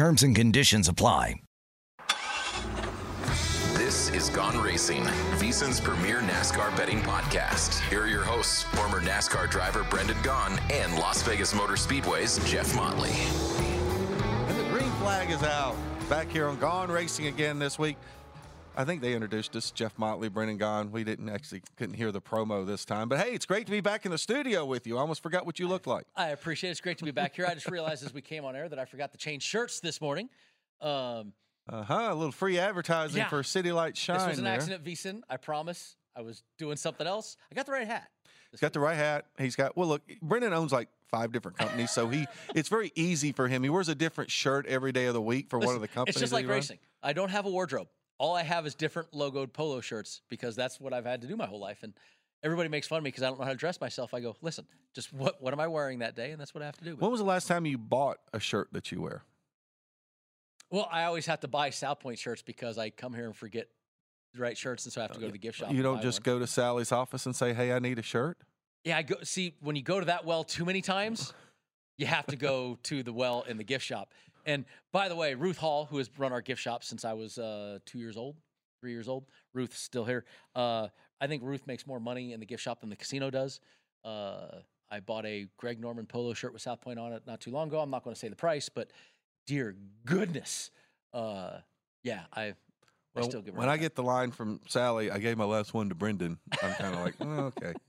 Terms and conditions apply. This is Gone Racing, VSIN's premier NASCAR betting podcast. Here are your hosts, former NASCAR driver Brendan Gaughan and Las Vegas Motor Speedway's Jeff Motley. And the green flag is out. Back here on Gone Racing again this week. I think they introduced us, Jeff Motley, Brendan Gaughan. We didn't actually couldn't hear the promo this time, but hey, it's great to be back in the studio with you. I almost forgot what you look like. I appreciate it. It's great to be back here. I just realized as we came on air that I forgot to change shirts this morning. Um, Uh huh. A little free advertising Yeah. for City Light Shine. this was an there. accident, VSIN. I promise. I was doing something else. I got the right hat. He's got the right hat. He's got well. Look, Brendan owns like five different companies, so he it's very easy for him. He wears a different shirt every day of the week for one of the companies. It's just like runs. racing. I don't have a wardrobe. All I have is different logoed polo shirts because that's what I've had to do my whole life. And everybody makes fun of me because I don't know how to dress myself. I go, listen, just what what am I wearing that day? And that's what I have to do. When was the last time you bought a shirt that you wear? well, I always have to buy South Point shirts because I come here and forget the right shirts, and so I have to oh, go to the gift shop. You don't just one. go to Sally's office and say, "Hey, I need a shirt." Yeah, I go see when you go to that well too many times, you have to go to the well in the gift shop. And by the way, Ruth Hall, who has run our gift shop since I was uh, two years old, three years old, Ruth's still here. Uh, I think Ruth makes more money in the gift shop than the casino does. Uh, I bought a Greg Norman polo shirt with South Point on it not too long ago. I'm not going to say the price, but dear goodness, uh, yeah, I, I Well, still give when I get the line from Sally, I gave my last one to Brendan. I'm kind of like, oh, okay.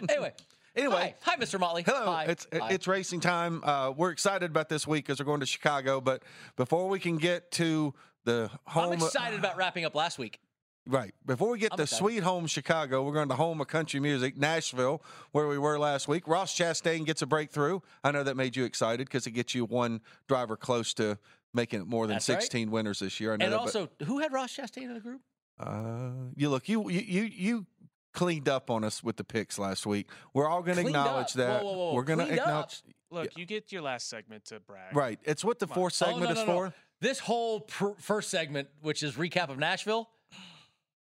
Anyway, Anyway, hi, hi, Mr. Motley. Hello, Hi. it's Hi. it's racing time. Uh, we're excited about this week because we're going to Chicago. But before we can get to the home, I'm excited about wrapping up last week. right before we get I'm to excited. sweet home Chicago, we're going to home of country music, Nashville, where we were last week. Ross Chastain gets a breakthrough. I know that made you excited because it gets you one driver close to making it more than That's right. 16 winners this year. I know And that, also, who had Ross Chastain in the group? Uh, you look, you you you you cleaned up on us with the picks last week. We're all going to acknowledge up. That. whoa, whoa, We're going to cleaned up? acknowledge. Look, you get your last segment to brag. Right. It's what the Come on. fourth segment oh, no, is no, no. for. This whole pr- first segment, which is recap of Nashville.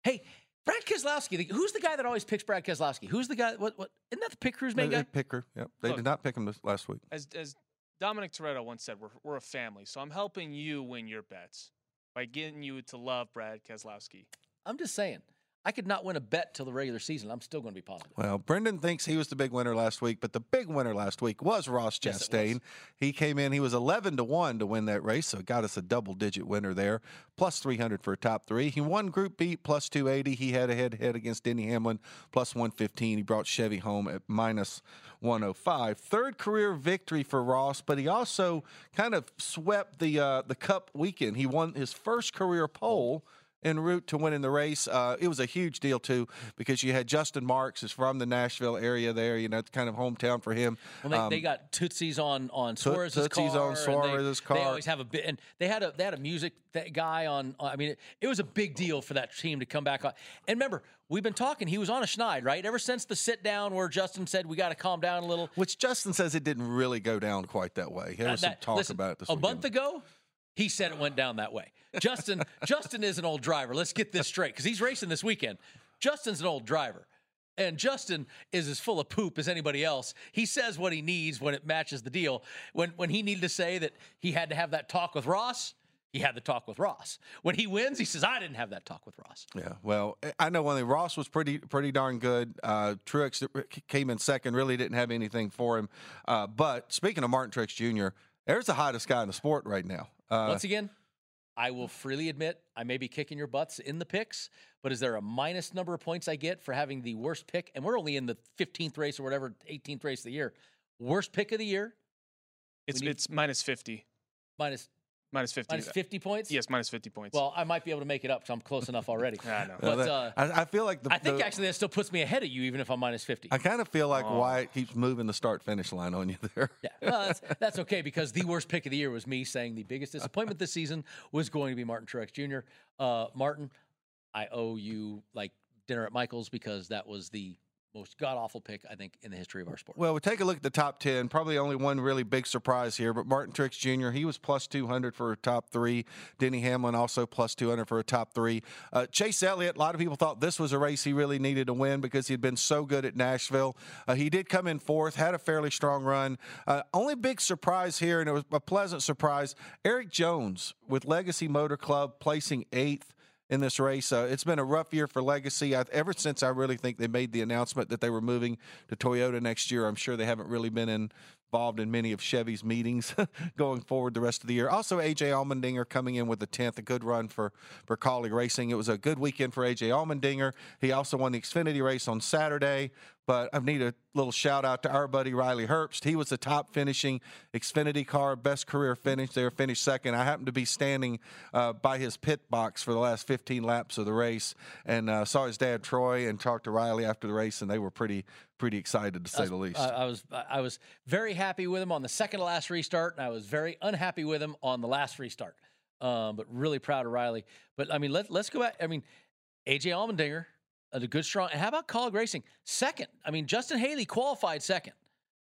Hey, Brad Keselowski. the- Who's the guy that always picks Brad Keselowski? Who's the guy? What? What? Isn't that the Pit Crews main They guy? pick her. Yep. They Look. did not pick him this last week. As as Dominic Toretto once said, we're we're a family, so I'm helping you win your bets by getting you to love Brad Keselowski. I'm just saying. I could not win a bet till the regular season. I'm still going to be positive. Well, Brendan thinks he was the big winner last week, but the big winner last week was Ross Yes, Chastain. was. he came in, he was 11 to 1 to win that race, so it got us a double digit winner there, plus 300 for a top three. He won Group B plus 280. He had a head to head against Denny Hamlin, plus 115. He brought Chevy home at minus 105. Third career victory for Ross, but he also kind of swept the uh, the Cup weekend. He won his first career pole en route to winning the race. Uh, it was a huge deal too because you had Justin Marks is from the Nashville area there. You know, it's kind of hometown for him. Well, they, Um, they got Tootsie's on on Suarez's Tootsie's car. on and they- Suarez's They always have a bit, and they had a they had a music that guy on. I mean, it, it was a big deal for that team to come back on. And remember, we've been talking. He was on a schneid, right? Ever since the sit down where Justin said we got to calm down a little. which Justin says it didn't really go down quite that way. There was Uh, some talk listen, about it this a weekend. month ago. He said it went down that way. Justin, Justin is an old driver. Let's get this straight because he's racing this weekend. Justin's an old driver, and Justin is as full of poop as anybody else. He says what he needs when it matches the deal. When when he needed to say that he had to have that talk with Ross, he had the talk with Ross. When he wins, he says, "I didn't have that talk with Ross." Yeah, well, I- know one thing. Ross was pretty pretty darn good. Uh, Truex came in second, really didn't have anything for him. Uh, but speaking of Martin Truex Jr., there's the hottest guy in the sport right now. Uh, Once again, I will freely admit I may be kicking your butts in the picks, but is there a minus number of points I get for having the worst pick? And we're only in the 15th race or whatever, 18th race of the year. Worst pick of the year, It's need- it's minus fifty. minus minus 50. Minus 50 points? Yes, minus 50 points. Well, I might be able to make it up because I'm close enough already. I know. But uh, I, I feel like the, I think the- actually that still puts me ahead of you, even if I'm minus 50. I kind of feel like Oh. Wyatt keeps moving the start finish line on you there. Yeah, well, that's, that's okay because the worst pick of the year was me saying the biggest disappointment this season was going to be Martin Truex Jr. Uh, Martin, I owe you like dinner at Michael's because that was the most god awful pick I think in the history of our sport. Well, we take a look at the top 10. Probably only one really big surprise here, but Martin Truex Jr., he was plus 200 for a top three. Denny Hamlin also plus 200 for a top three. Uh, Chase Elliott, a lot of people thought this was a race he really needed to win because he'd been so good at Nashville. Uh, he did come in fourth, had a fairly strong run. Uh, only big surprise here, and it was a pleasant surprise Erik Jones with Legacy Motor Club placing eighth in this race. Uh, it's been a rough year for Legacy. I, ever since I really think they made the announcement that they were moving to Toyota next year, I'm sure they haven't really been involved in many of Chevy's meetings going forward the rest of the year. Also, AJ Allmendinger coming in with the 10th, a good run for, for Kaulig Racing. It was a good weekend for AJ Allmendinger. He also won the Xfinity race on Saturday. But I need a little shout out to our buddy Riley Herbst. He was the top finishing Xfinity car, best career finish there, finished second. I happened to be standing uh, by his pit box for the last 15 laps of the race and uh, saw his dad Troy and talked to Riley after the race, and they were pretty pretty excited to say I the least. I, I was I was very happy with him on the second to last restart, and I was very unhappy with him on the last restart. Um, but really proud of Riley. But I mean, let let's go back. I mean, AJ Allmendinger, a good strong. And how about Kaulig Racing? Second. I mean, Justin Haley qualified second.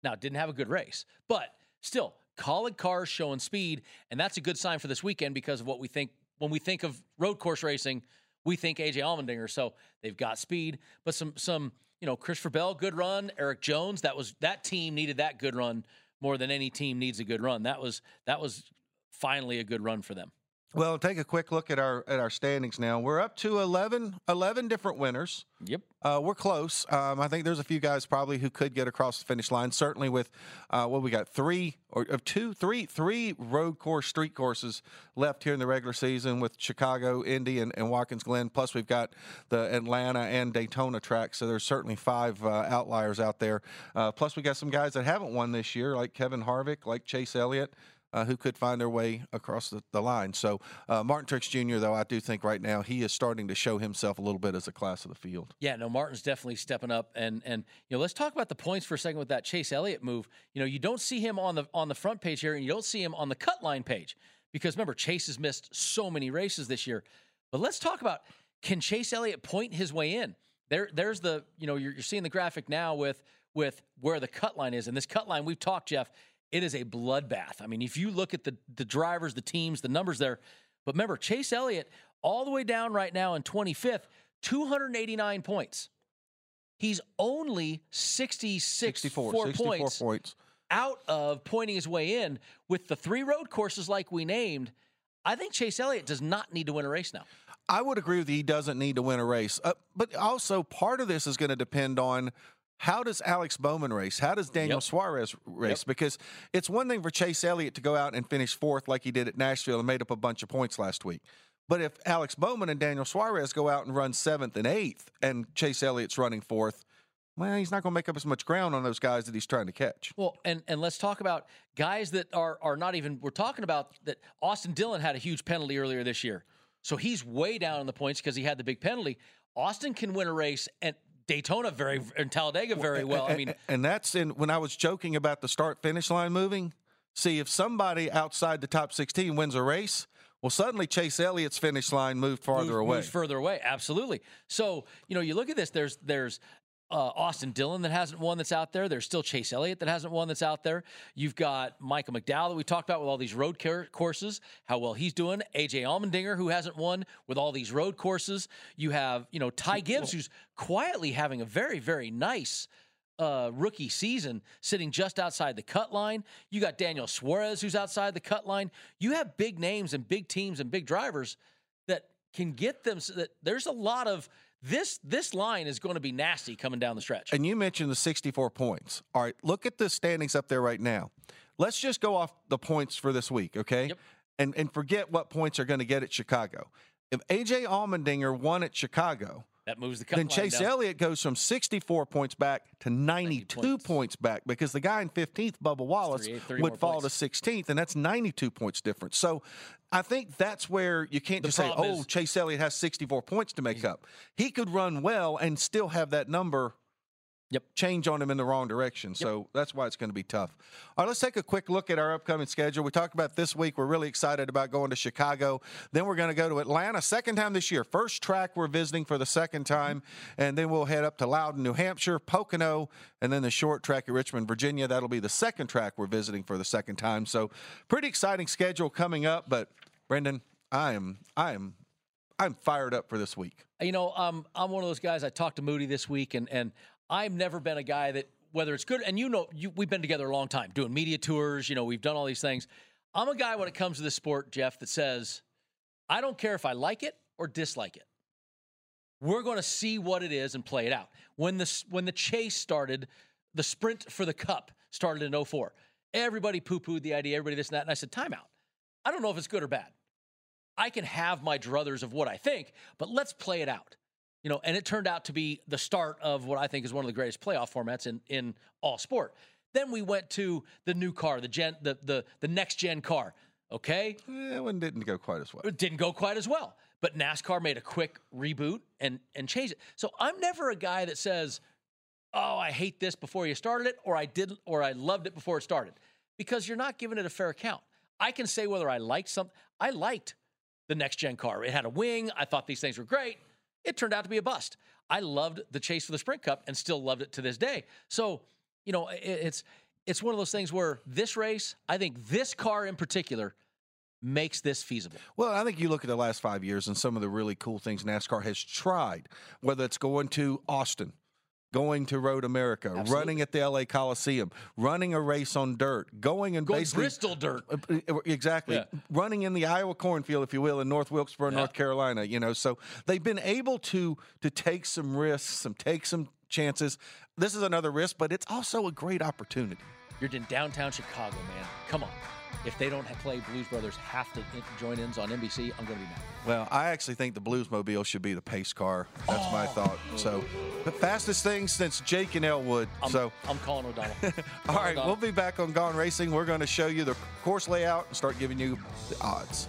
Now didn't have a good race, but still, Kaulig cars showing speed, and that's a good sign for this weekend because of what we think when we think of road course racing. We think AJ Allmendinger, so they've got speed, but some some you know Christopher Bell, good run. Erik Jones, that was that team needed that good run more than any team needs a good run. That was that was finally a good run for them. Well, take a quick look at our at our standings now. We're up to 11, 11 different winners. Yep. Uh, we're close. Um, I think there's a few guys probably who could get across the finish line. Certainly with uh, what we got three or of two, three, three road course street courses left here in the regular season with Chicago, Indy, and, and Watkins Glen. Plus we've got the Atlanta and Daytona tracks. So there's certainly five uh, outliers out there. Uh, plus we got some guys that haven't won this year, like Kevin Harvick, like Chase Elliott uh, who could find their way across the, the line. So uh, Martin Truex Jr., though, I do think right now he is starting to show himself a little bit as a class of the field. Yeah, no, Martin's definitely stepping up, and and you know, let's talk about the points for a second with that Chase Elliott move. You know, you don't see him on the on the front page here, and you don't see him on the cut line page because remember, Chase has missed so many races this year. But let's talk about can Chase Elliott point his way in? There, there's the you know you're, you're seeing the graphic now with with where the cut line is, and this cut line we've talked, Jeff. It is a bloodbath. I mean, if you look at the the drivers, the teams, the numbers there, but remember Chase Elliott all the way down right now in 25th, 289 points. He's only 66 64, four 64 points points. out of pointing his way in with the three road courses like we named. I think Chase Elliott does not need to win a race now. I would agree with you. He doesn't need to win a race. Uh, but also, part of this is going to depend on how does Alex Bowman race? How does Daniel Yep. Suarez race? Because it's one thing for Chase Elliott to go out and finish fourth like he did at Nashville and made up a bunch of points last week. But if Alex Bowman and Daniel Suarez go out and run seventh and eighth and Chase Elliott's running fourth, well, he's not going to make up as much ground on those guys that he's trying to catch. Well, and and let's talk about guys that are are not even. We're talking about that. Austin Dillon had a huge penalty earlier this year, so he's way down in the points because he had the big penalty. Austin can win a race and Daytona very and Talladega very well. I mean, and that's in when I was joking about the start finish line moving. See, if somebody outside the top 16 wins a race, well, suddenly Chase Elliott's finish line moved farther moves, away. moves further away. Absolutely. So you know, you look at this. There's there's uh, Austin Dillon that hasn't won that's out there. There's still Chase Elliott that hasn't won that's out there. You've got Michael McDowell that we talked about with all these road car- courses, how well he's doing. AJ Allmendinger who hasn't won with all these road courses. You have you know Ty Gibbs who's quietly having a very very nice. Uh, rookie season sitting just outside the cut line. You got Daniel Suarez who's outside the cut line. You have big names and big teams and big drivers that can get them so that there's a lot of this this line is going to be nasty coming down the stretch. And you mentioned the 64 points. All right, look at the standings up there right now. Let's just go off the points for this week, okay? Yep. And and forget what points are going to get at Chicago. If AJ Allmendinger won at Chicago, That moves the cut then Chase down. Elliott goes from 64 points back to 92 points. points. back because the guy in 15th, Bubba Wallace, 38, 30 would fall points. to 16th, and that's 92 points difference. So I think that's where you can't The just say, oh, Chase Elliott has 64 points to make up. He could run well and still have that number Yep. change on them in the wrong direction. So that's why it's going to be tough. All right, let's take a quick look at our upcoming schedule. We talked about this week. We're really excited about going to Chicago. Then we're going to go to Atlanta, second time this year. First track we're visiting for the second time. And then we'll head up to Loudon, New Hampshire, Pocono, and then the short track at Richmond, Virginia. That'll be the second track we're visiting for the second time. So pretty exciting schedule coming up. But Brendan, I am, I am, I'm fired up for this week. You know, um, I'm one of those guys. I talked to Moody this week, and and I've never been a guy that whether it's good. And you know, you, we've been together a long time, doing media tours. You know, we've done all these things. I'm a guy when it comes to this sport, Jeff, that says I don't care if I like it or dislike it. We're going to see what it is and play it out. When the when the chase started, the sprint for the cup started in 04. Everybody poo pooed the idea. Everybody this and that, and I said, timeout. I don't know if it's good or bad. I can have my druthers of what I think, but let's play it out. You know, and it turned out to be the start of what I think is one of the greatest playoff formats in in all sport. Then we went to the new car, the gen, the the the next gen car. Okay, Eh, one didn't go quite as well. it didn't go quite as well, but NASCAR made a quick reboot and and changed it. So I'm never a guy that says, "Oh, I hate this" before you started it, or I didn't," or I loved it before it started, because you're not giving it a fair account. I can say whether I liked something. I liked the next gen car. It had a wing. I thought these things were great. It turned out to be a bust. I loved the chase for the Sprint Cup and still loved it to this day. So, you know, it, it's it's one of those things where this race, I think this car in particular, makes this feasible. Well, I think you look at the last five years and some of the really cool things NASCAR has tried, whether it's going to Austin, going to Road America, Absolutely. running at the LA Coliseum, running a race on dirt, going and Going basically. Bristol dirt. Uh, uh, Exactly. Yeah. Running in the Iowa cornfield, if you will, in North Wilkesboro, Yeah. North Carolina, you know. So they've been able to to take some risks, some take some chances. This is another risk, but it's also a great opportunity. You're in downtown Chicago, man. Come on. If they don't play Blues Brothers have to join ins on NBC, I'm going to be mad. Well, I actually think the Bluesmobile should be the pace car. That's my oh. thought. So, the fastest thing since Jake and Elwood. I'm, so, I'm calling O'Donnell. all right, O'Donnell. we'll be back on Gone Racing. We're going to show you the course layout and start giving you the odds.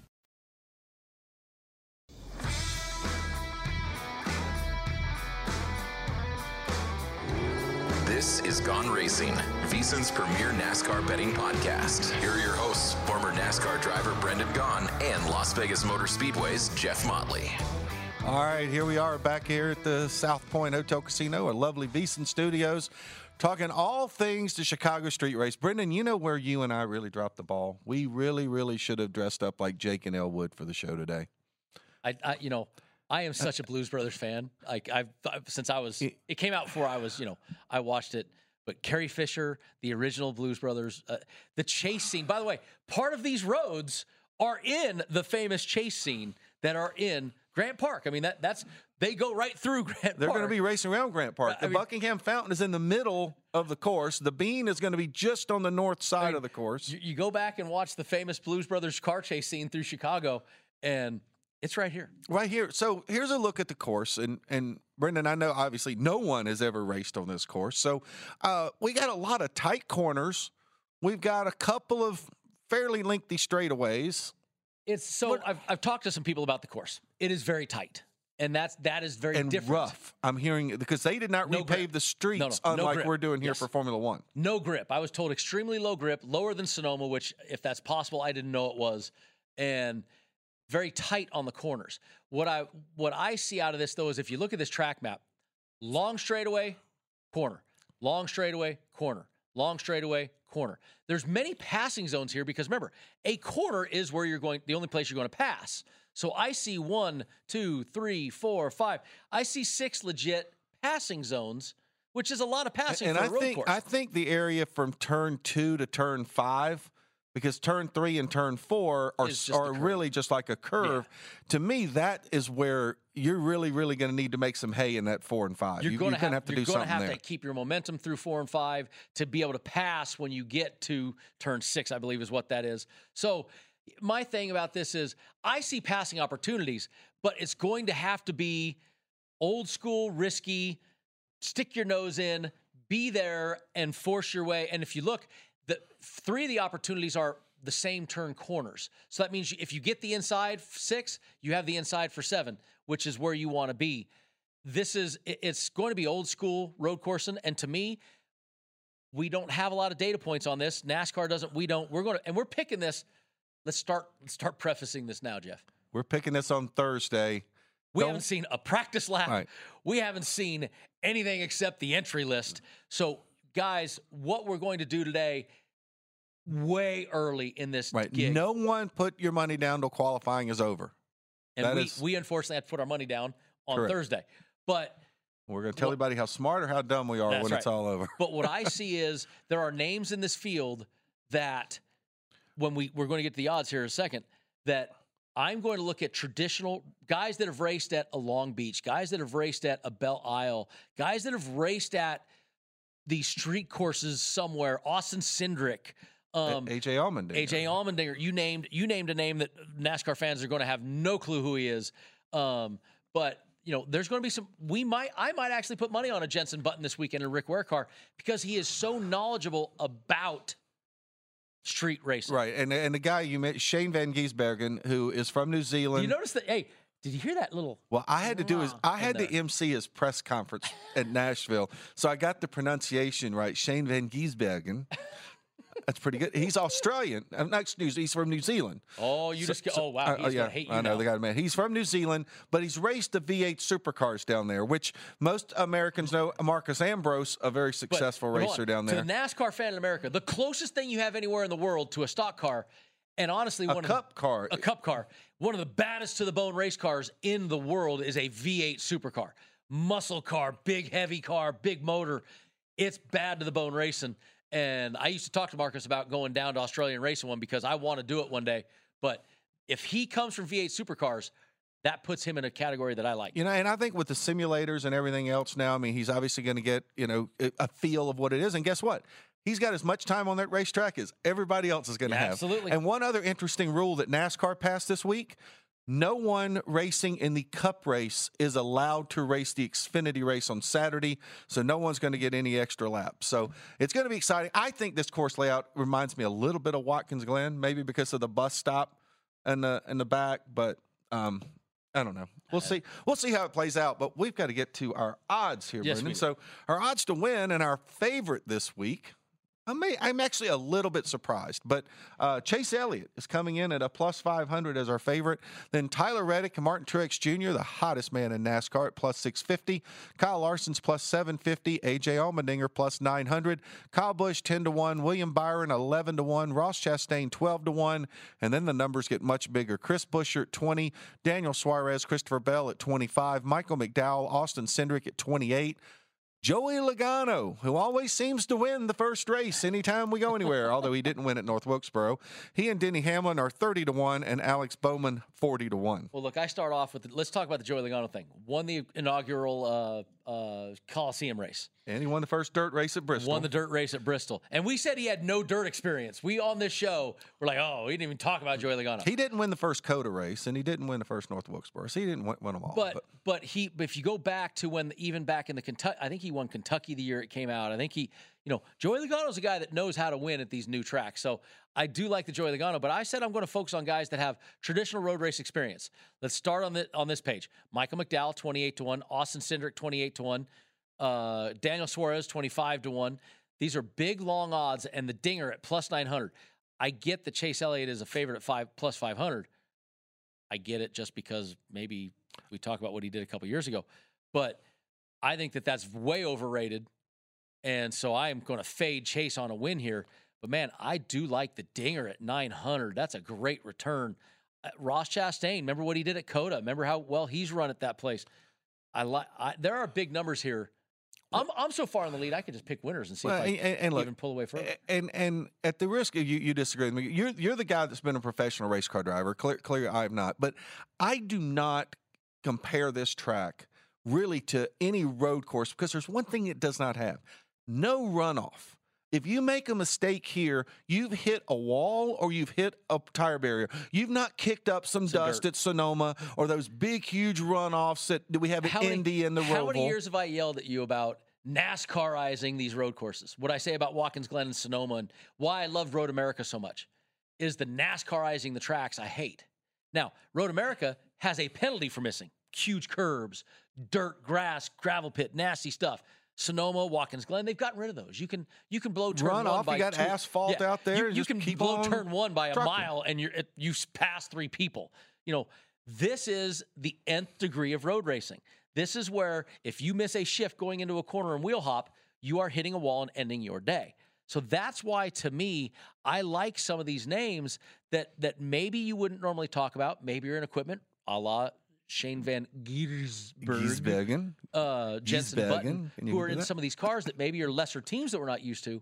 This is Gone Racing, VSiN's premier NASCAR betting podcast. Here are your hosts, former NASCAR driver Brendan Gaughan and Las Vegas Motor Speedway's Jeff Motley. All right, here we are back here at the South Point Hotel Casino, our lovely VSiN Studios, talking all things to Chicago Street Race. Brendan, you know where you and I really dropped the ball. We really, really should have dressed up like Jake and Elwood for the show today. I, I, you know, I am such a Blues Brothers fan. Like I've, I've since I was, it came out before I was, you know, I watched it. But Carrie Fisher, the original Blues Brothers, uh, the chase scene. By the way, part of these roads are in the famous chase scene that are in Grant Park. I mean, that that's they go right through Grant They're going to be racing around Grant Park. I The mean- Buckingham Fountain is in the middle of the course. The Bean is going to be just on the north side mean, of the course. You, you go back and watch the famous Blues Brothers car chase scene through Chicago, and It's right here. Right here. So here's a look at the course, and and Brendan, I know obviously no one has ever raced on this course, so uh, we got a lot of tight corners. We've got a couple of fairly lengthy straightaways. It's so I've, I've talked to some people about the course. It is very tight, and that's that is very and different. rough. I'm hearing because they did not No repave grip. the streets, No, no, unlike grip. we're doing here Yes. for Formula One. No grip. I was told extremely low grip, lower than Sonoma, which, if that's possible, I didn't know it was, and very tight on the corners. What I what I see out of this though is if you look at this track map, long straightaway, corner, long straightaway, corner, long straightaway, corner. There's many passing zones here because remember, a corner is where you're going, the only place you're going to pass. So I see one, two, three, four, five. I see six legit passing zones, which is a lot of passing and for I a road think course. I think the area from turn two to turn five, because turn three and turn four are are really just like a curve. To me, that is where you're really really going to need to make some hay in that four and five. You're You- going to have to have, to you're gonna have there. to keep your momentum through four and five to be able to pass when you get to turn six. I believe is what that is. So my thing about this is I see passing opportunities, but it's going to have to be old school, risky. Stick your nose in, be there, and force your way. And if you look, the three of the opportunities are the same turn corners. So that means if you get the inside six, you have the inside for seven, which is where you want to be this is it's going to be old school road coursing and to me we don't have a lot of data points on this nascar doesn't we don't we're going to and we're picking this let's start let's start prefacing this now jeff We're picking this on Thursday. we Don't- haven't seen a practice lap Right. we haven't seen anything except the entry list so guys what we're going to do today way early in this Right. gig No one put your money down till qualifying is over. and that we, is- we unfortunately have to put our money down on Correct. thursday but We're going to tell Well- everybody how smart or how dumb we are when it's all over. But what I see is there are names in this field that when we we're going to get to the odds here in a second that I'm going to look at traditional guys that have raced at a Long Beach, guys that have raced at a Belle Isle, guys that have raced at these street courses somewhere, Austin Cindric, um, AJ Allmendinger. AJ Allmendinger. You named you named a name that NASCAR fans are going to have no clue who he is. Um, but you know, there's going to be some. We might, I might actually put money on a Jenson Button this weekend and Rick Ware car because he is so knowledgeable about street racing. Right, and and the guy you met, Shane Van Gisbergen, who is from New Zealand. You notice that? Hey, did you hear that little? Well, I had to do is I in had to. MC his press conference at Nashville, so I got the pronunciation right. Shane Van Gisbergen. That's pretty good. He's Australian. I'm not excuse. He's from New Zealand. Oh, you So- just. Go, so- oh wow, uh, he's uh, yeah, hate you I know now. the guy man. He's from New Zealand, but he's raced the V8 supercars down there, which most Americans know. Marcos Ambrose, a very successful but racer on. down there. To the NASCAR fan in America, the closest thing you have anywhere in the world to a stock car, and honestly, A one cup of the, car. a cup car, one of the baddest to the bone race cars in the world is a V8 supercar, muscle car, big heavy car, big motor. It's bad to the bone racing. And I used to talk to Marcos about going down to Australian racing one because I want to do it one day. But if he comes from V8 supercars, that puts him in a category that I like. You know, and I think with the simulators and everything else now, I mean, he's obviously going to get, you know, a feel of what it is. And guess what? He's got as much time on that racetrack as everybody else is going to Yeah, have. absolutely. And one other interesting rule that NASCAR passed this week no one racing in the cup race is allowed to race the Xfinity race on Saturday. So no one's going to get any extra laps. So it's going to be exciting. I think this course layout reminds me a little bit of Watkins Glen, maybe because of the bus stop in the, in the back. But, um, I don't know. We'll see. We'll see how it plays out. But we've got to get to our odds here, Yes, Brendan. So our odds to win and our favorite this week. I'm actually a little bit surprised, but uh, Chase Elliott is coming in at a plus 500 as our favorite. Then Tyler Reddick and Martin Truex Jr., the hottest man in NASCAR, at plus 650. Kyle Larson's plus 750. AJ Allmendinger plus 900. Kyle Busch 10 to 1. William Byron 11 to 1. Ross Chastain 12 to 1. And then the numbers get much bigger. Chris Buescher at 20. Daniel Suarez, Christopher Bell at 25. Michael McDowell, Austin Cindric at 28. Joey Logano, who always seems to win the first race anytime we go anywhere, although he didn't win at North Wilkesboro. He and Denny Hamlin are 30 to 1 and Alex Bowman 40 to 1. Well, look, I start off with let's talk about the Joey Logano thing. Won the inaugural uh, uh, Coliseum race. And he won the first dirt race at Bristol. Won the dirt race at Bristol. And we said he had no dirt experience. We on this show, we're like, oh, he didn't even talk about Joey Logano. He didn't win the first COTA race, and he didn't win the first North Wilkesboro. So he didn't win, win them all. But, but he if you go back to when even back in the Kentucky, I think he won Kentucky the year it came out. I think he, you know, Joey Logano's a guy that knows how to win at these new tracks. So I do like the Joey Logano, but I said I'm going to focus on guys that have traditional road race experience. Let's start on the on this page. Michael McDowell, 28 to 1, Austin Cindric, 28 to 1. Uh, Daniel Suarez, 25 to 1. These are big, long odds, and the dinger at plus 900. I get that Chase Elliott is a favorite at five plus 500. I get it just because maybe we talk about what he did a couple years ago, but I think that that's way overrated. And so I am going to fade Chase on a win here. But man, I do like the dinger at 900. That's a great return. Uh, Ross Chastain, remember what he did at COTA? Remember how well he's run at that place? I like. There are big numbers here I'm I'm so far in the lead. I can just pick winners and see well, if I and, and look, even pull away further. And and at the risk of you, you disagree with me. You're you're the guy that's been a professional race car driver. Clear, clear, I am not. But I do not compare this track really to any road course because there's one thing it does not have: no runoff. If you make a mistake here, you've hit a wall or you've hit a tire barrier. You've not kicked up some, some dust dirt. at Sonoma or those big, huge runoffs that we have at Indy and the road. How Roval. many years have I yelled at you about NASCARizing these road courses? What I say about Watkins Glen and Sonoma and why I love Road America so much is the NASCARizing the tracks I hate. Now, Road America has a penalty for missing huge curbs, dirt, grass, gravel pit, nasty stuff. Sonoma, Watkins Glen, they've gotten rid of those. You can you can blow turn Run one off, by you got two. asphalt yeah, out there. You, you can blow turn one by a trucking. mile, and you're you pass three people. You know this is the nth degree of road racing. This is where if you miss a shift going into a corner and wheel hop, you are hitting a wall and ending your day. So that's why, to me, I like some of these names that that maybe you wouldn't normally talk about. Maybe you're in equipment, a la Shane Van Gisbergen, uh, Jenson Gisbergen. Button, who are in that? some of these cars that maybe are lesser teams that we're not used to,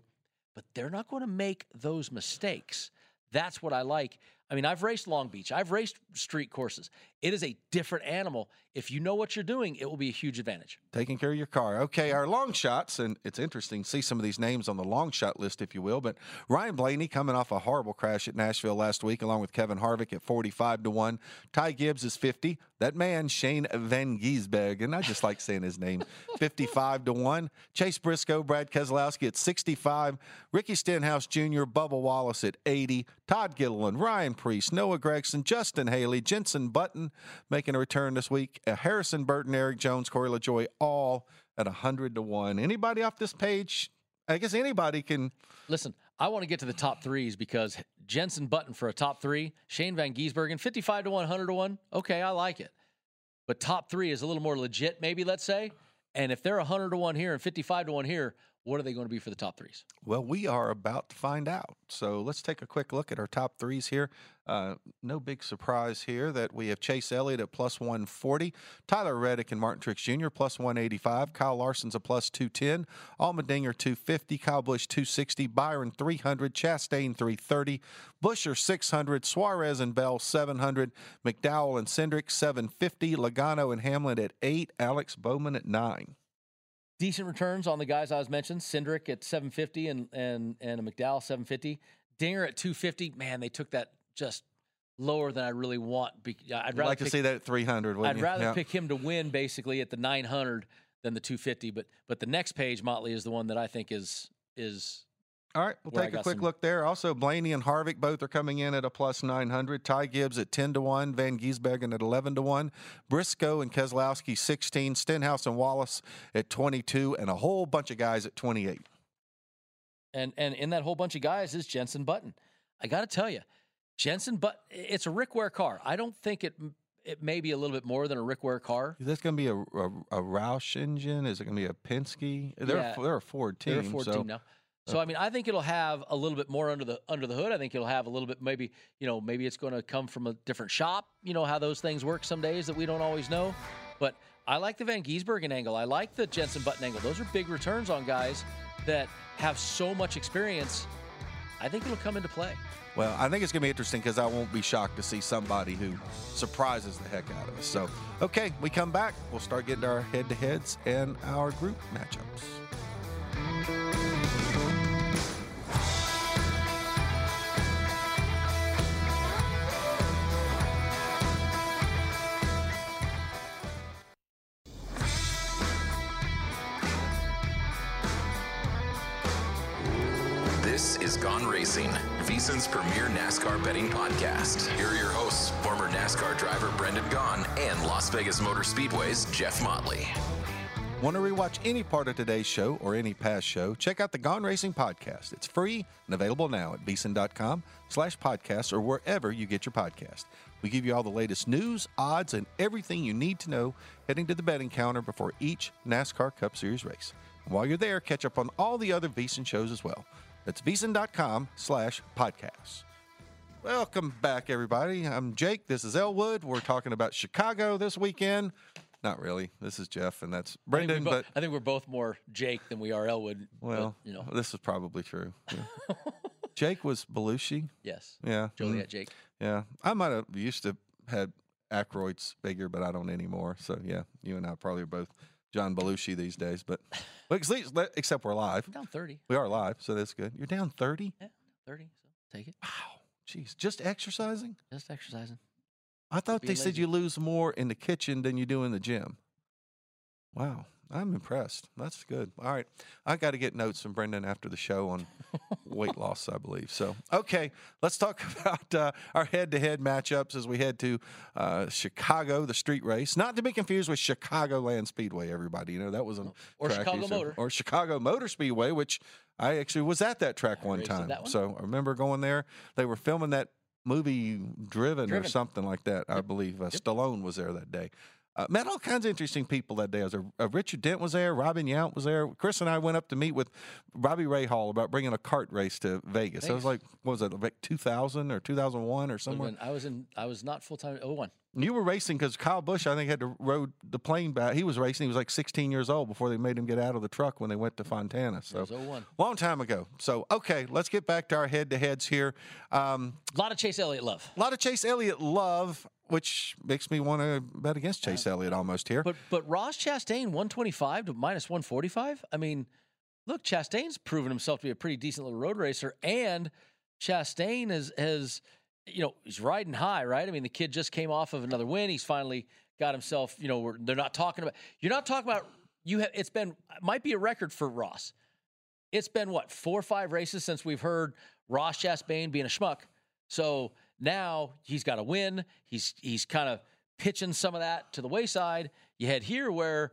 but they're not going to make those mistakes. That's what I like. I mean, I've raced Long Beach, I've raced street courses. It is a different animal. If you know what you're doing, it will be a huge advantage. Taking care of your car. Okay, our long shots, and it's interesting to see some of these names on the long shot list, if you will. But Ryan Blaney coming off a horrible crash at Nashville last week, along with Kevin Harvick at 45 to 1. Ty Gibbs is 50. That man, Shane Van Gisbergen, I just like saying his name, 55 to 1. Chase Briscoe, Brad Keselowski at 65. Ricky Stenhouse Jr., Bubba Wallace at 80. Todd Gilliland, Ryan Preece, Noah Gragson, Justin Haley, Jenson Button making a return this week. Uh, Harrison Burton, Erik Jones, Corey LaJoie, all at 100 to 1. Anybody off this page? I guess anybody can. Listen, I want to get to the top threes because Jenson Button for a top three, Shane Van Gisbergen, 55 to 100 to 1. Okay, I like it. But top three is a little more legit, maybe, let's say. And if they're 100 to 1 here and 55 to 1 here, what are they going to be for the top threes? Well, we are about to find out. So let's take a quick look at our top threes here. Uh, no big surprise here that we have Chase Elliott at plus 140, Tyler Reddick and Martin Truex Jr. plus 185, Kyle Larson's a plus 210, Allmendinger 250, Kyle Busch 260, Byron 300, Chastain 330, Buescher 600, Suarez and Bell 700, McDowell and Cindric 750, Logano and Hamlin at 8, Alex Bowman at 9 decent returns on the guys I was mentioned. Cindric at 750 and and and a McDowell 750. Dinger at 250. Man, they took that just lower than I really want. I'd rather like pick, to see that at 300. I'd you? rather yeah. pick him to win basically at the 900 than the 250. But but the next page, Motley, is the one that I think is is all right, we'll take a quick some... look there. Also, Blaney and Harvick both are coming in at a plus 900. Ty Gibbs at 10 to 1. Van Gisbergen at 11 to 1. Briscoe and Keselowski 16. Stenhouse and Wallace at 22. And a whole bunch of guys at 28. And, and in that whole bunch of guys is Jenson Button. I got to tell you, Jenson but it's a Rick Ware car. I don't think it it may be a little bit more than a Rick Ware car. Is this going to be a, a, a, Roush engine? Is it going to be a Penske? They're, yeah, a, they're a Ford team. They're a Ford so. team now. So I mean, I think it'll have a little bit more under the under the hood. I think it'll have a little bit maybe you know maybe it's going to come from a different shop. You know how those things work some days that we don't always know. But I like the Van Gisbergen angle. I like the Jenson Button angle. Those are big returns on guys that have so much experience I think it'll come into play. Well, I think it's going to be interesting because I won't be shocked to see somebody who surprises the heck out of us. So, okay, we come back. We'll start getting our head to heads and our group matchups. Racing, premier NASCAR betting podcast. Here are your hosts, former NASCAR driver Brendan Gaughan and Las Vegas Motor Speedway's Jeff Motley. Want to rewatch any part of today's show or any past show? Check out the Gone Racing podcast. It's free and available now at vsin.com slash podcast or wherever you get your podcast. We give you all the latest news, odds, and everything you need to know heading to the betting counter before each NASCAR Cup Series race. And while you're there, catch up on all the other VSiN shows as well. That's vsin.com slash podcasts. Welcome back, everybody. I'm Jake. This is Elwood. We're talking about Chicago this weekend. Not really. This is Jeff, and that's I Brendan. bo- But I think we're both more Jake than we are Elwood. but, well, you know, this is probably true. Yeah. Jake was Belushi. yes. Yeah, Joliet mm, Jake. Yeah, I might have used to had Aykroyd's figure, but I don't anymore. So yeah, you and I probably are both John Belushi these days. But least, except we're live. I'm down 30. We are live, so that's good. You're down thirty. Yeah, 30. So take it. Wow, jeez, just exercising. Just exercising. I thought they being said you lose more in the kitchen than you do in the gym. Wow, I'm impressed. That's good. All right, I got to get notes from Brendan after the show on weight loss, I believe. So, okay, let's talk about uh, our head-to-head matchups as we head to uh, Chicago, the street race. Not to be confused with Chicagoland Speedway. Everybody, you know that was a Or track Chicago Motor. or Chicago Motor Speedway, which I actually was at that track one time. one. So I remember going there. They were filming that movie Driven, or something like that. I believe uh, Stallone was there that day. Uh, met all kinds of interesting people that day. I was there, uh, Richard Dent was there. Robin Yount was there. Chris and I went up to meet with Robbie Ray Hall about bringing a cart race to Vegas. That was like, what was it, like 2000 or 2001 or somewhere? I was in. I was not full time. Oh one. You were racing because Kyle Busch, I think, had to rode the plane back. He was racing. He was like 16 years old before they made him get out of the truck when they went to Fontana. So, long time ago. So, okay, let's get back to our head to heads here. Um, A lot of Chase Elliott love. a lot of Chase Elliott love, which makes me want to bet against Chase Elliott almost here. But but Ross Chastain 125 to minus 145. I mean, look, Chastain's proven himself to be a pretty decent little road racer, and Chastain has has you know he's riding high, right? I mean, the kid just came off of another win. He's finally got himself. You know, we're, they're not talking about. You're not talking about. You have. It's been might be a record for Ross. It's been what four or five races since we've heard Ross Chastain being a schmuck. So now he's got a win. He's he's kind of pitching some of that to the wayside. You head here where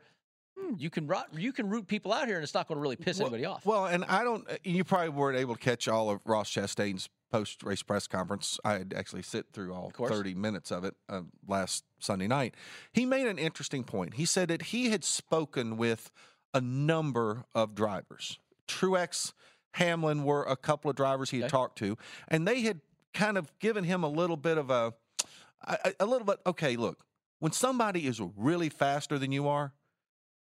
hmm, you can rot, you can root people out here, and it's not going to really piss anybody off. Well, and I don't. You probably weren't able to catch all of Ross Chastain's post-race press conference. I had actually sit through all 30 minutes of it uh, last Sunday night. He made an interesting point. He said that he had spoken with a number of drivers. Truex, Hamlin were a couple of drivers he had Okay. talked to, and they had kind of given him a little bit of a, a, a little bit. Okay, look, when somebody is really faster than you are,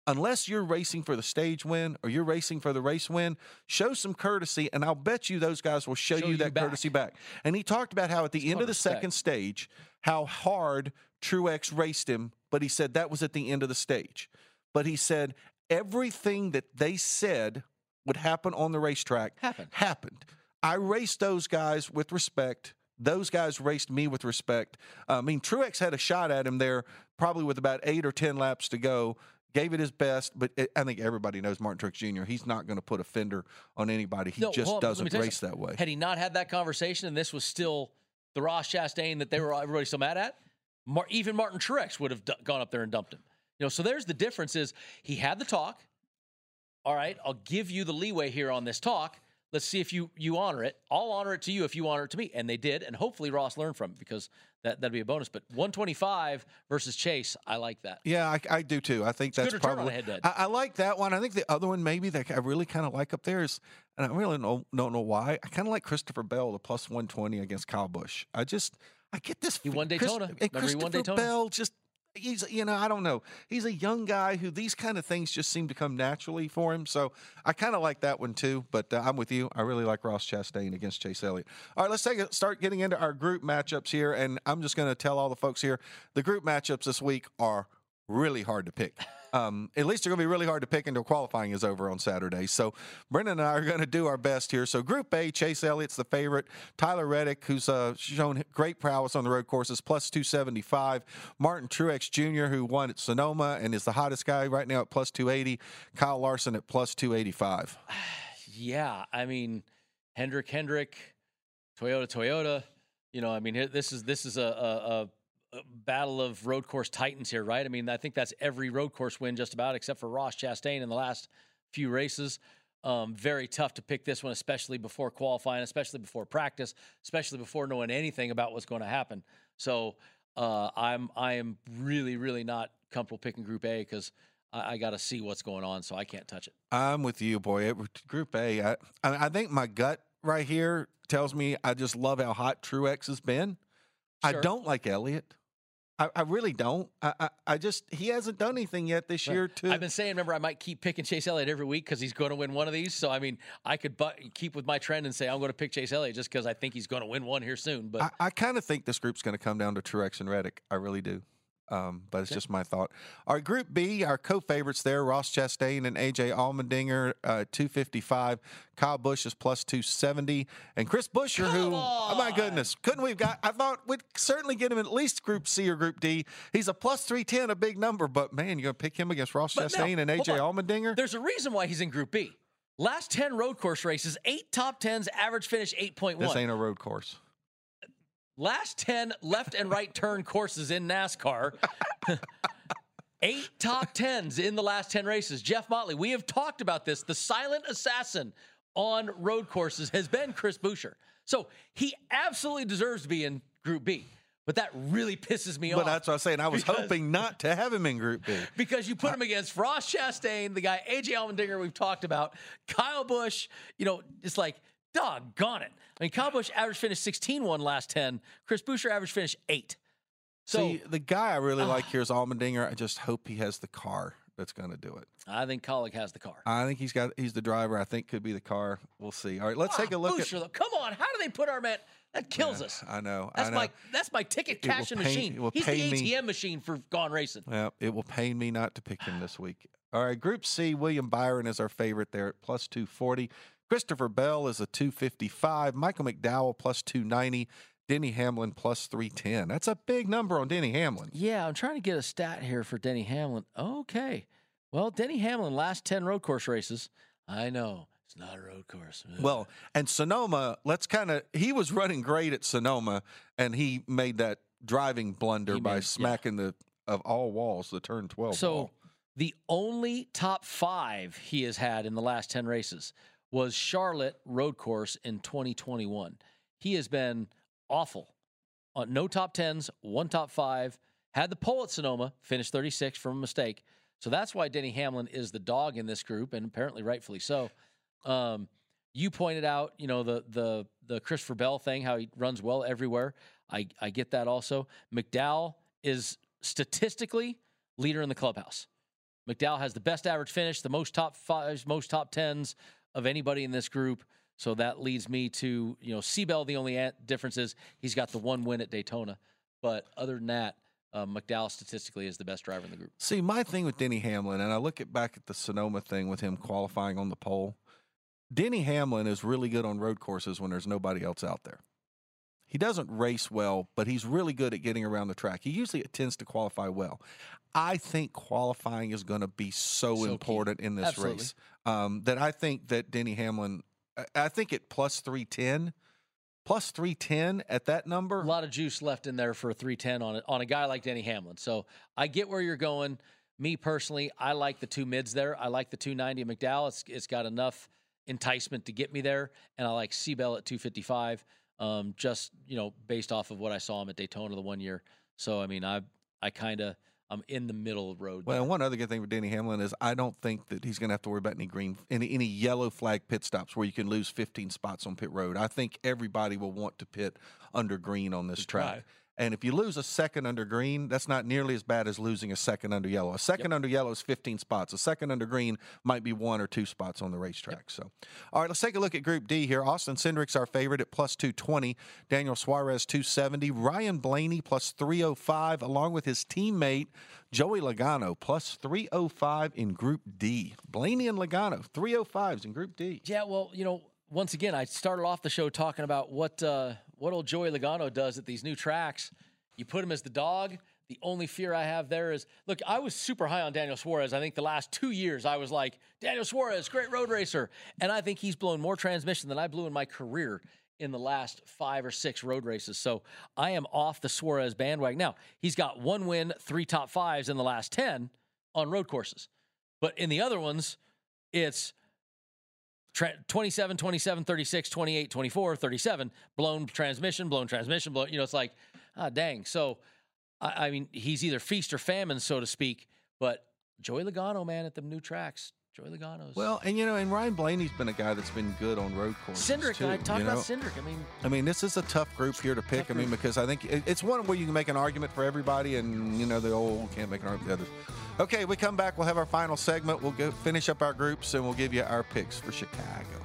unless you're racing for the stage win or you're racing for the race win, show some courtesy, and I'll bet you those guys will show, Show you you that back. courtesy back. And he talked about how at the end of the respect. second stage, how hard Truex raced him, but he said that was at the end of the stage. But he said everything that they said would happen on the racetrack Happened. happened. I raced those guys with respect. Those guys raced me with respect. I mean, Truex had a shot at him there, probably with about eight or 10 laps to go. Gave it his best, but it, I think everybody knows Martin Truex Jr. He's not going to put a fender on anybody. He No, just on, doesn't race that way. Had he not had that conversation, and this was still the Ross Chastain that they were everybody so mad at, Mar- even Martin Truex would have d- gone up there and dumped him. You know, so there's the difference. Is he had the talk? All right, I'll give you the leeway here on this talk. Let's see if you you honor it. I'll honor it to you if you honor it to me, and they did. And hopefully Ross learned from it because that that'd be a bonus. But 125 versus Chase, I like that. Yeah, I, I do too. I think It's that's good return on probably. I, I like that one. I think the other one maybe that I really kind of like up there is, and I really don't, don't know why. I kind of like Christopher Bell, the plus one twenty against Kyle Busch. I just I get this. He won Chris- Daytona. and he won Christopher Daytona? Bell just he's you know I don't know. He's a young guy who these kind of things just seem to come naturally for him. So I kind of like that one too. But uh, I'm with you. I really like Ross Chastain against Chase Elliott. All right, let's take a, start getting into our group matchups here, and I'm just going to tell all the folks here the group matchups this week are really hard to pick. Um, at least they're going to be really hard to pick until qualifying is over on Saturday. So Brendan and I are going to do our best here. So Group A, Chase Elliott's the favorite. Tyler Reddick, who's uh, shown great prowess on the road courses, plus 275. Martin Truex Jr., who won at Sonoma and is the hottest guy right now at plus 280. Kyle Larson at plus 285. yeah, I mean Hendrick, Hendrick, Toyota, Toyota. You know, I mean this is this is a, a, a battle of road course titans here, right? I mean, I think that's every road course win just about, except for Ross Chastain in the last few races. Um, very tough to pick this one, especially before qualifying, especially before practice, especially before knowing anything about what's going to happen. So uh, I'm I am really really not comfortable picking Group A because I, I got to see what's going on, so I can't touch it. I'm with you, boy. It, group A, I, I think my gut right here tells me I just love how hot Truex has been. Sure. I don't like Elliott. I, I, really don't. I, I, I, just he hasn't done anything yet this year. To I've been saying, remember, I might keep picking Chase Elliott every week because he's going to win one of these. So I mean, I could but, keep with my trend and say I'm going to pick Chase Elliott just because I think he's going to win one here soon. But I, I kind of think this group's going to come down to Truex and Reddick. I really do. Um, but it's okay. just my thought. Our Group B, our co-favorites there, Ross Chastain and AJ Allmendinger, uh, 255. Kyle Busch is plus 270. And Chris Buescher, Come who, on. oh my goodness, couldn't we've got, I thought we'd certainly get him at least Group C or Group D. He's a plus 310, a big number, but man, you're going to pick him against Ross but Chastain now, and AJ Allmendinger? There's a reason why he's in Group B. Last 10 road course races, eight top 10s, average finish 8.1. This ain't a road course last 10 left and right turn courses in NASCAR. Eight top tens in the last 10 races. Jeff Motley, we have talked about this. The silent assassin on road courses has been Chris Buescher. So he absolutely deserves to be in Group B. But that really pisses me but off. But that's what I was saying. I was because, hoping not to have him in Group B. Because you put him against Ross Chastain, the guy AJ Allmendinger we've talked about, Kyle Busch. You know, it's like Doggone it. I mean, Kyle Busch average finish 16 1 last 10. Chris Buescher average finish 8. So See, the guy I really uh, like here is Allmendinger. I just hope he has the car that's going to do it. I think Kaulig has the car. I think he's got he's the driver. I think could be the car. We'll see. All right, let's ah, take a look Buescher, at. Though. Come on, how do they put our man? That kills yeah, us. I know. That's I know. my that's my ticket cashing machine. He's the ATM me, machine for gone racing. Yeah, it will pain me not to pick him this week. All right, Group C, William Byron is our favorite there at plus two forty. Christopher Bell is a 255. Michael McDowell plus 290. Denny Hamlin plus 310. That's a big number on Denny Hamlin. Yeah, I'm trying to get a stat here for Denny Hamlin. Okay. Well, Denny Hamlin, last 10 road course races. I know. It's not a road course. Well, and Sonoma, let's kind of, he was running great at Sonoma, and he made that driving blunder by smacking yeah. the, of all walls, the turn 12 So wall. the only top five he has had in the last 10 races was Charlotte Road Course in 2021. He has been awful. Uh, no top tens, one top five. Had the pole at Sonoma, finished 36 from a mistake. So that's why Denny Hamlin is the dog in this group, and apparently rightfully so. Um, you pointed out, you know, the the the Christopher Bell thing, how he runs well everywhere. I I get that also. McDowell is statistically leader in the clubhouse. McDowell has the best average finish, the most top fives, most top tens, of anybody in this group. So that leads me to, you know, Seabell, the only difference is he's got the one win at Daytona. But other than that, uh, McDowell statistically is the best driver in the group. See, my thing with Denny Hamlin, and I look at back at the Sonoma thing with him qualifying on the pole. Denny Hamlin is really good on road courses when there's nobody else out there. He doesn't race well, but he's really good at getting around the track. He usually tends to qualify well. I think qualifying is going to be so, so important key. in this Absolutely. race um, that I think that Denny Hamlin, I think at plus 310, plus 310 at that number. A lot of juice left in there for a 310 on, a, on a guy like Denny Hamlin. So I get where you're going. Me personally, I like the two mids there. I like the 290 McDowell. It's, it's got enough enticement to get me there. And I like Seabell at 255, um, just, you know, based off of what I saw him at Daytona the one year. So, I mean, I, I kind of – I'm in the middle of the road. Well, one other good thing for Denny Hamlin is I don't think that he's going to have to worry about any green, any any yellow flag pit stops where you can lose 15 spots on pit road. I think everybody will want to pit under green on this track. And if you lose a second under green, that's not nearly as bad as losing a second under yellow. A second under yellow is 15 spots. A second under green might be one or two spots on the racetrack. Yep. So, all right, let's take a look at Group D here. Austin Cindric's our favorite at plus 220. Daniel Suarez 270. Ryan Blaney plus 305, along with his teammate Joey Logano plus 305 in Group D. Blaney and Logano 305s in Group D. Yeah, well, you know, once again, I started off the show talking about what. Uh, what old Joey Logano does at these new tracks. You put him as the dog. The only fear I have there is look, I was super high on Daniel Suarez. I think the last two years I was like, Daniel Suarez, great road racer. And I think he's blown more transmission than I blew in my career in the last five or six road races. So I am off the Suarez bandwagon. Now, he's got one win, three top fives in the last 10 on road courses. But in the other ones, it's 27, 27, 36, 28, 24, 37, blown transmission, blown transmission, blown, you know, it's like, ah, dang. So, I, I mean, he's either feast or famine, so to speak. But Joey Logano, man, at the new tracks. Joey Logano's. Well, and you know, and Ryan Blaney's been a guy that's been good on road courses. Cindric, too, I talked you know? about Cindric. I mean, I mean, this is a tough group here to pick. I mean, because I think it's one where you can make an argument for everybody, and you know, the old can't make an argument for the others. Okay, we come back. We'll have our final segment. We'll go finish up our groups, and we'll give you our picks for Chicago.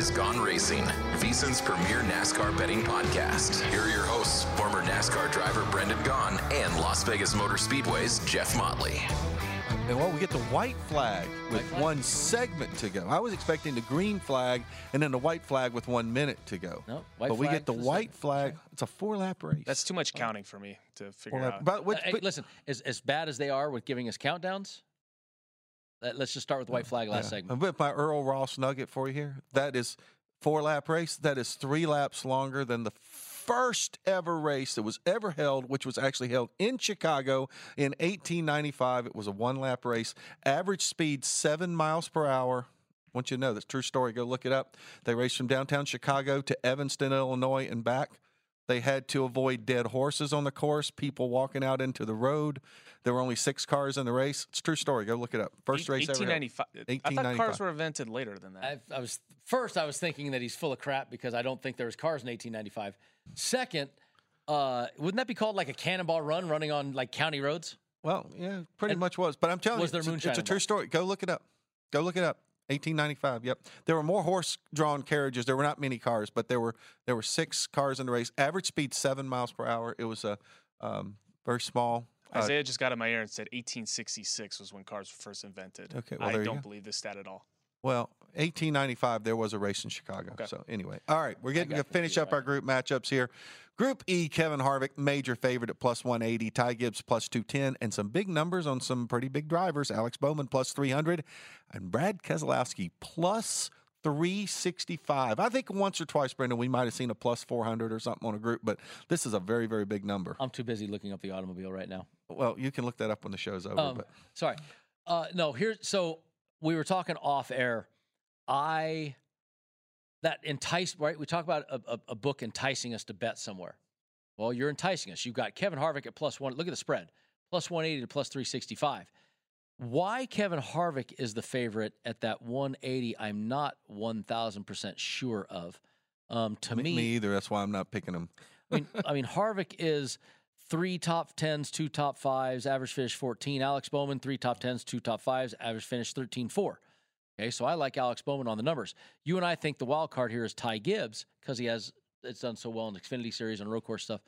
Is Gone Racing, VSiN's premier NASCAR betting podcast. Here are your hosts, former NASCAR driver Brendan Gaughan and Las Vegas Motor Speedway's Jeff Motley. And well, we get the white flag with flag? one segment to go. I was expecting the green flag and then the white flag with one minute to go. No, white but we get the white segment. flag. It's a four lap race. That's too much counting for me to figure Four lap- out. But, which, Uh, hey, but- listen, as, as bad as they are with giving us countdowns, let, us just start with the white flag last yeah. segment. With my Earl Ross nugget for you here, that is four lap race. That is three laps longer than the first ever race that was ever held, which was actually held in Chicago in 1895. It was a one lap race. Average speed seven miles per hour. I want you to know that's a true story. Go look it up. They raced from downtown Chicago to Evanston, Illinois, and back. They had to avoid dead horses on the course, people walking out into the road. There were only six cars in the race. It's a true story. Go look it up. First race ever. 1895. I thought cars were invented later than that. I, I was first. I was thinking that he's full of crap because I don't think there was cars in 1895. Second, uh, wouldn't that be called like a cannonball run, running on like county roads? Well, yeah, pretty And much was. But I'm telling was you, there it's, a- moonshine it's a true story. Go look it up. Go look it up. 1895. Yep. There were more horse-drawn carriages. There were not many cars, but there were there were six cars in the race. Average speed seven miles per hour. It was a um, very small. Uh, Isaiah just got in my ear and said 1866 was when cars were first invented. Okay, well, I don't go. believe this stat at all. Well, 1895, there was a race in Chicago. Okay. So anyway, all right, we're getting to finish up our group matchups here. Group E, Kevin Harvick, major favorite at plus 180, Ty Gibbs plus 210, and some big numbers on some pretty big drivers. Alex Bowman plus 300, and Brad Keselowski plus 365. I think once or twice, Brendan, we might have seen a plus 400 or something on a group, but this is a very, very big number. I'm too busy looking up the automobile right now. Well, you can look that up when the show's over. Um, but sorry. Uh, no, here. So we were talking off air. I that entice right. We talk about a, a, a book enticing us to bet somewhere. Well, you're enticing us. You've got Kevin Harvick at plus one. Look at the spread, plus one eighty to plus three sixty five. Why Kevin Harvick is the favorite at that 180, I'm not 1,000% sure of. Um, to me, me, either. That's why I'm not picking him. I mean, I mean, Harvick is three top tens, two top fives, average finish 14. Alex Bowman, three top tens, two top fives, average finish 13 4. Okay, so I like Alex Bowman on the numbers. You and I think the wild card here is Ty Gibbs because he has it's done so well in the Xfinity Series and road course stuff.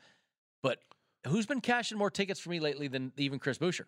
But who's been cashing more tickets for me lately than even Chris Buescher?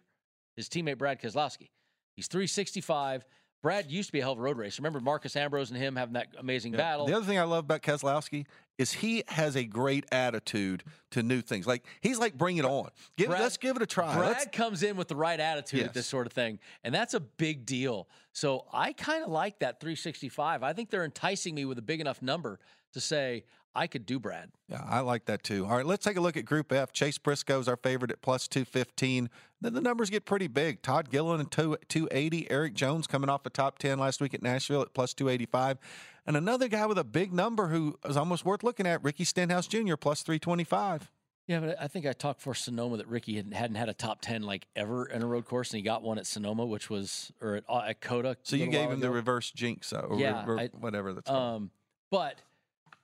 His teammate Brad Keselowski. He's 365. Brad used to be a hell of a road racer. Remember Marcos Ambrose and him having that amazing Yeah. battle. The other thing I love about Keselowski is he has a great attitude to new things. Like he's like, bring it on. Give, Brad- let's give it a try. Brad Let's- comes in with the right attitude at this sort of thing, and that's a big deal. So I kind of like that 365. I think they're enticing me with a big enough number to say I could do Brad. Yeah, I like that too. All right, let's take a look at Group F. Chase Briscoe's our favorite at plus 215. Then the numbers get pretty big. Todd Gillen at two- 280. Erik Jones coming off the top 10 last week at Nashville at plus 285. And another guy with a big number who is almost worth looking at, Ricky Stenhouse Jr., plus 325. Yeah, but I think I talked for Sonoma that Ricky hadn't, hadn't had a top 10 like ever in a road course, and he got one at Sonoma, which was, or at, uh, at COTA. So you gave him the reverse jinx, uh, or Yeah, re- I- whatever that's called. Um, but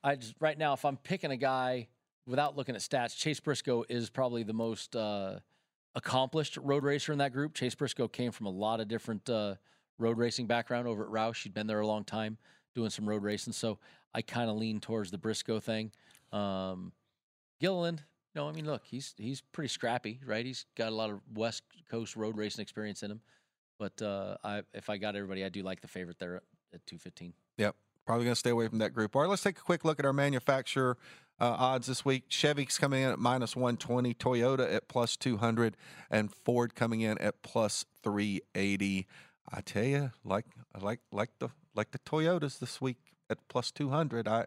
I just right now, if I'm picking a guy without looking at stats, Chase Briscoe is probably the most uh, accomplished road racer in that group. Chase Briscoe came from a lot of different uh, road racing background over at Roush. He'd been there a long time doing some road racing, so I kind of lean towards the Briscoe thing. Um, Gilliland, no, I mean, look, he's he's pretty scrappy, right? He's got a lot of West Coast road racing experience in him. But uh, I, if I got everybody, I do like the favorite there at, at 215. Yep. Probably going to stay away from that group. All right, let's take a quick look at our manufacturer uh, odds this week. Chevy's coming in at minus 120, Toyota at plus 200, and Ford coming in at plus 380. I tell you, like like like the like the Toyotas this week at plus 200. I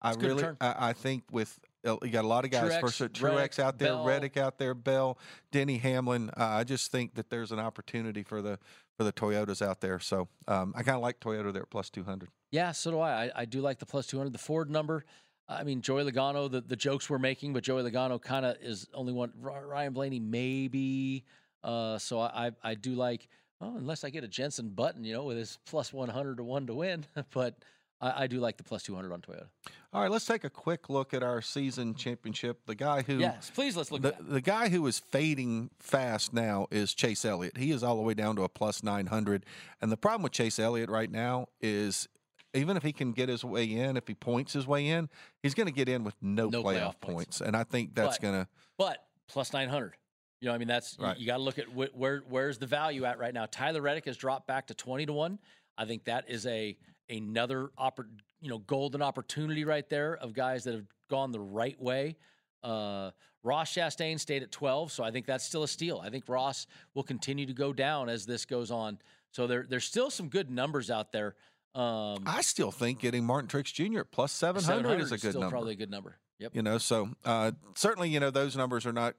I really. I, I think with uh, you got a lot of guys Truex, first Truex Reddick, out there, Bell. Reddick out there, Bell, Denny Hamlin. Uh, I just think that there's an opportunity for the for the Toyotas out there. So um, I kind of like Toyota there at plus 200. Yeah, so do I. I, I do like the plus 200. The Ford number, I mean, Joey Logano, the, the jokes we're making, but Joey Logano kind of is only one. Ryan Blaney, maybe. Uh, so I, I, I do like, well, unless I get a Jenson Button, you know, with his plus 100 to 1 to win. but I, I do like the plus 200 on Toyota. All right, let's take a quick look at our season championship. The guy who Yes, please let's look the, at that. the guy who is fading fast now is Chase Elliott. He is all the way down to a plus 900. And the problem with Chase Elliott right now is even if he can get his way in, if he points his way in, he's going to get in with no, No playoff, playoff points. points. And I think that's going to But plus 900. You know, I mean, that's Right. you, got to look at wh- where where's the value at right now. Tyler Reddick has dropped back to 20 to 1. I think that is a another oppor- you know, golden opportunity right there of guys that have gone the right way. Uh, Ross Chastain stayed at 12, so I think that's still a steal. I think Ross will continue to go down as this goes on. So there, there's still some good numbers out there. Um, I still think getting Martin Truex Jr. at plus 700, is a good still number. probably a good number. Yep. You know, so uh, certainly, you know, those numbers are not.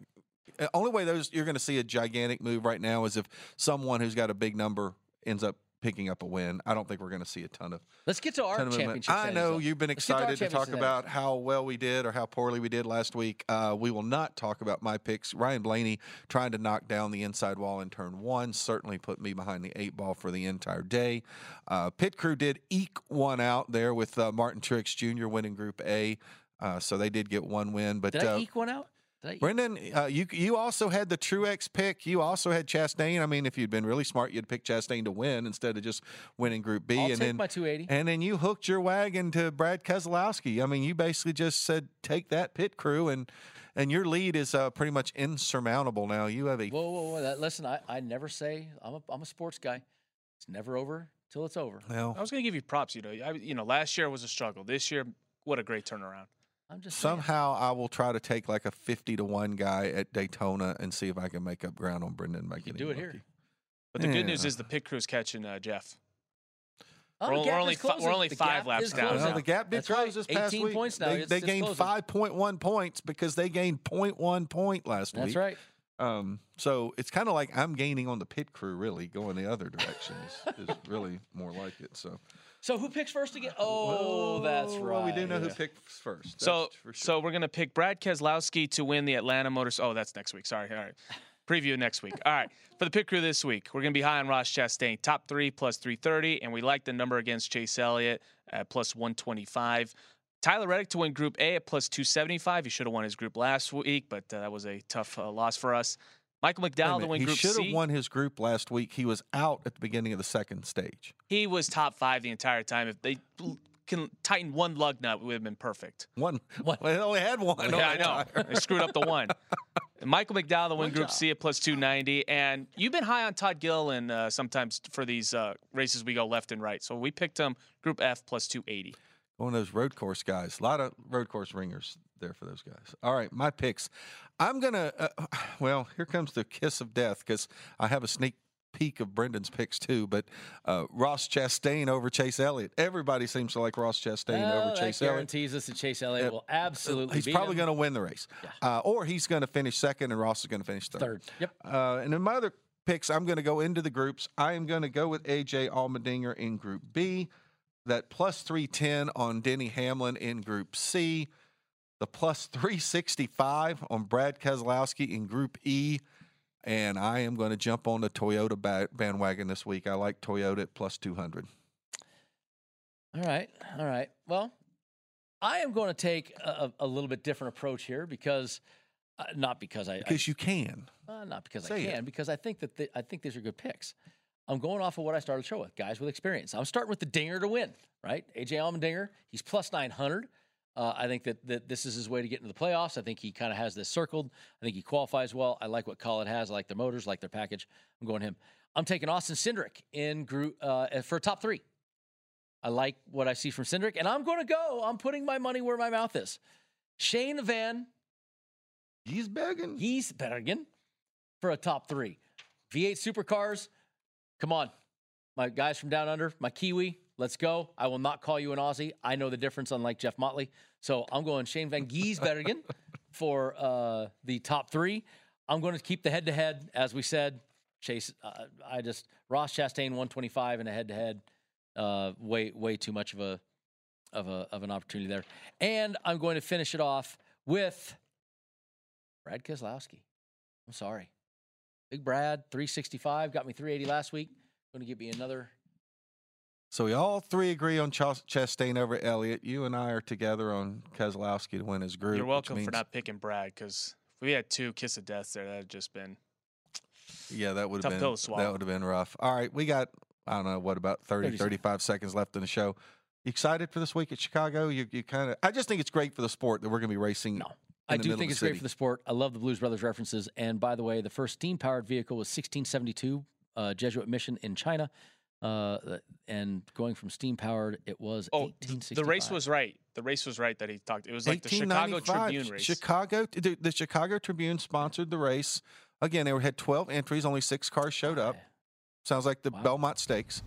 Only way those you're going to see a gigantic move right now is if someone who's got a big number ends up picking up a win. I don't think we're going to see a ton of. Let's get to our championship. I know you've been Let's get our excited to talk championship about how well we did or how poorly we did last week. Uh, we will not talk about my picks. Ryan Blaney trying to knock down the inside wall in turn one certainly put me behind the eight ball for the entire day. Uh, Pit Crew did eke one out there with uh, Martin Truex Jr. winning Group A. Uh, so they did get one win, but Did I uh, eke one out? Did I eke- Brendan, uh, you you also had the Truex pick. You also had Chastain. I mean, if you'd been really smart, you'd pick Chastain to win instead of just winning Group B. I'll and take then my 280. and then you hooked your wagon to Brad Keselowski. I mean, you basically just said take that pit crew, and and your lead is uh, pretty much insurmountable now. You have a Whoa, whoa, whoa! That, listen, I, I never say I'm a I'm a sports guy. It's never over till it's over. well. I was going to give you props. You know, I, you know, last year was a struggle. This year, what a great turnaround. I'm just saying. Somehow I will try to take like a fifty to one guy at Daytona and see if I can make up ground on Brendan. by You can do it lucky. here. But the good news is the pit crew's catching uh, Jeff. Oh, We're the al- gap we're only is fi- we're only The five laps down closing. Well, the gap did That's close right. this past 18 week. points now. They, It's- they it's gained closing. five point one points because they gained 0.1 point last That's week. That's right. Um, so it's kind of like I'm gaining on the pit crew, really going the other direction is, is really more like it. So So who picks first again? Oh, that's Well, right. We do know who picks first. So, that's for sure. so we're gonna pick Brad Keselowski to win the Atlanta Motors. Oh, that's next week. Sorry. All right. Preview next week. All right. For the pick crew this week, we're going to be high on Ross Chastain, top three plus 330, and we like the number against Chase Elliott at plus 125. Tyler Reddick to win Group A at plus 275. He should have won his group last week, but uh, that was a tough uh, loss for us. Michael McDowell to win he should have won his group last week. He was out at the beginning of the second stage. He was top five the entire time. If they can tighten one lug nut, it would have been perfect. One, well, they only had one. on Yeah, I know. tire. They screwed up the one. Michael McDowell to win Group job. C at plus 290. And you've been high on Todd Gilliland uh, sometimes for these uh, races we go left and right. So we picked him Group F plus 280. One of those road course guys. A lot of road course ringers there for those guys. All right, my picks. I'm gonna. Uh, well, here comes the kiss of death because I have a sneak peek of Brendan's picks too. But uh, Ross Chastain over Chase Elliott. Everybody seems to like Ross Chastain Well, over Chase Elliott. guarantees us that Chase Elliott Yeah. will absolutely. He's probably going to win the race, uh, or he's going to finish second, and Ross is going to finish third. Third. Yep. Uh, and then my other picks, I'm going to go into the groups. I am going to go with AJ Allmendinger in Group B, that plus 310 on Denny Hamlin in Group C, the plus 365 on Brad Keselowski in Group E. And I am going to jump on the Toyota bandwagon this week. I like Toyota at plus 200. All right, all right. Well, I am going to take a, a little bit different approach here because, uh, not because I, I Because you can. uh, not because I say it. can, because I think that the, I think these are good picks. I'm going off of what I started the show with, guys with experience. I'm starting with the dinger to win, right? AJ Allmendinger, he's plus 900. Uh, I think that, that this is his way to get into the playoffs. I think he kind of has this circled. I think he qualifies well. I like what Kaulig has. I like their motors, like their package. I'm going him. I'm taking Austin Cindric in group uh, for a top three. I like what I see from Cindric, and I'm going to go. I'm putting my money where my mouth is. Shane Van He's begging. He's Bergen for a top three. V8 supercars, come on. My guys from down under, my Kiwi, let's go. I will not call you an Aussie. I know the difference, unlike Jeff Motley. So I'm going Shane Van Gisbergen for uh, the top three. I'm going to keep the head to head, as we said. Chase, uh, I just, Ross Chastain 125 in a head to head. Way, way too much of a, of a, of an opportunity there. And I'm going to finish it off with Brad Keselowski. I'm sorry. Big Brad, 365, got me 380 last week. Going to give me another. So we all three agree on Ch- Chastain over Elliott. You and I are together on Keselowski to win his group. You're which welcome for not picking Brad because if we had two kiss of death there, that had just been. Yeah, that would have been that would have been rough. All right, we got I don't know what about 30, 30 35 seconds left in the show. You excited for this week at Chicago? You you kind of I just think it's great for the sport that we're going to be racing. No. I do think it's great for the sport. I love the Blues Brothers references. And by the way, the first steam powered vehicle was 1672 uh, Jesuit mission in China. Uh, and going from steam powered, it was Oh, 1865. the race was right. The race was right that he talked. It was like the Chicago Tribune race. Chicago, the, the Chicago Tribune sponsored the race. Again, they were, had 12 entries, only six cars showed up. Sounds like the Wow. Belmont Stakes.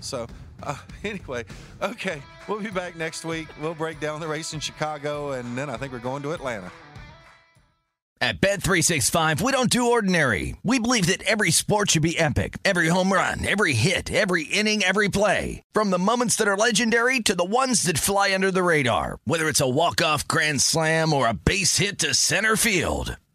So, uh, anyway, okay, we'll be back next week. We'll break down the race in Chicago, and then I think we're going to Atlanta. At Bet365, we don't do ordinary. We believe that every sport should be epic. Every home run, every hit, every inning, every play. From the moments that are legendary to the ones that fly under the radar. Whether it's a walk-off grand slam or a base hit to center field.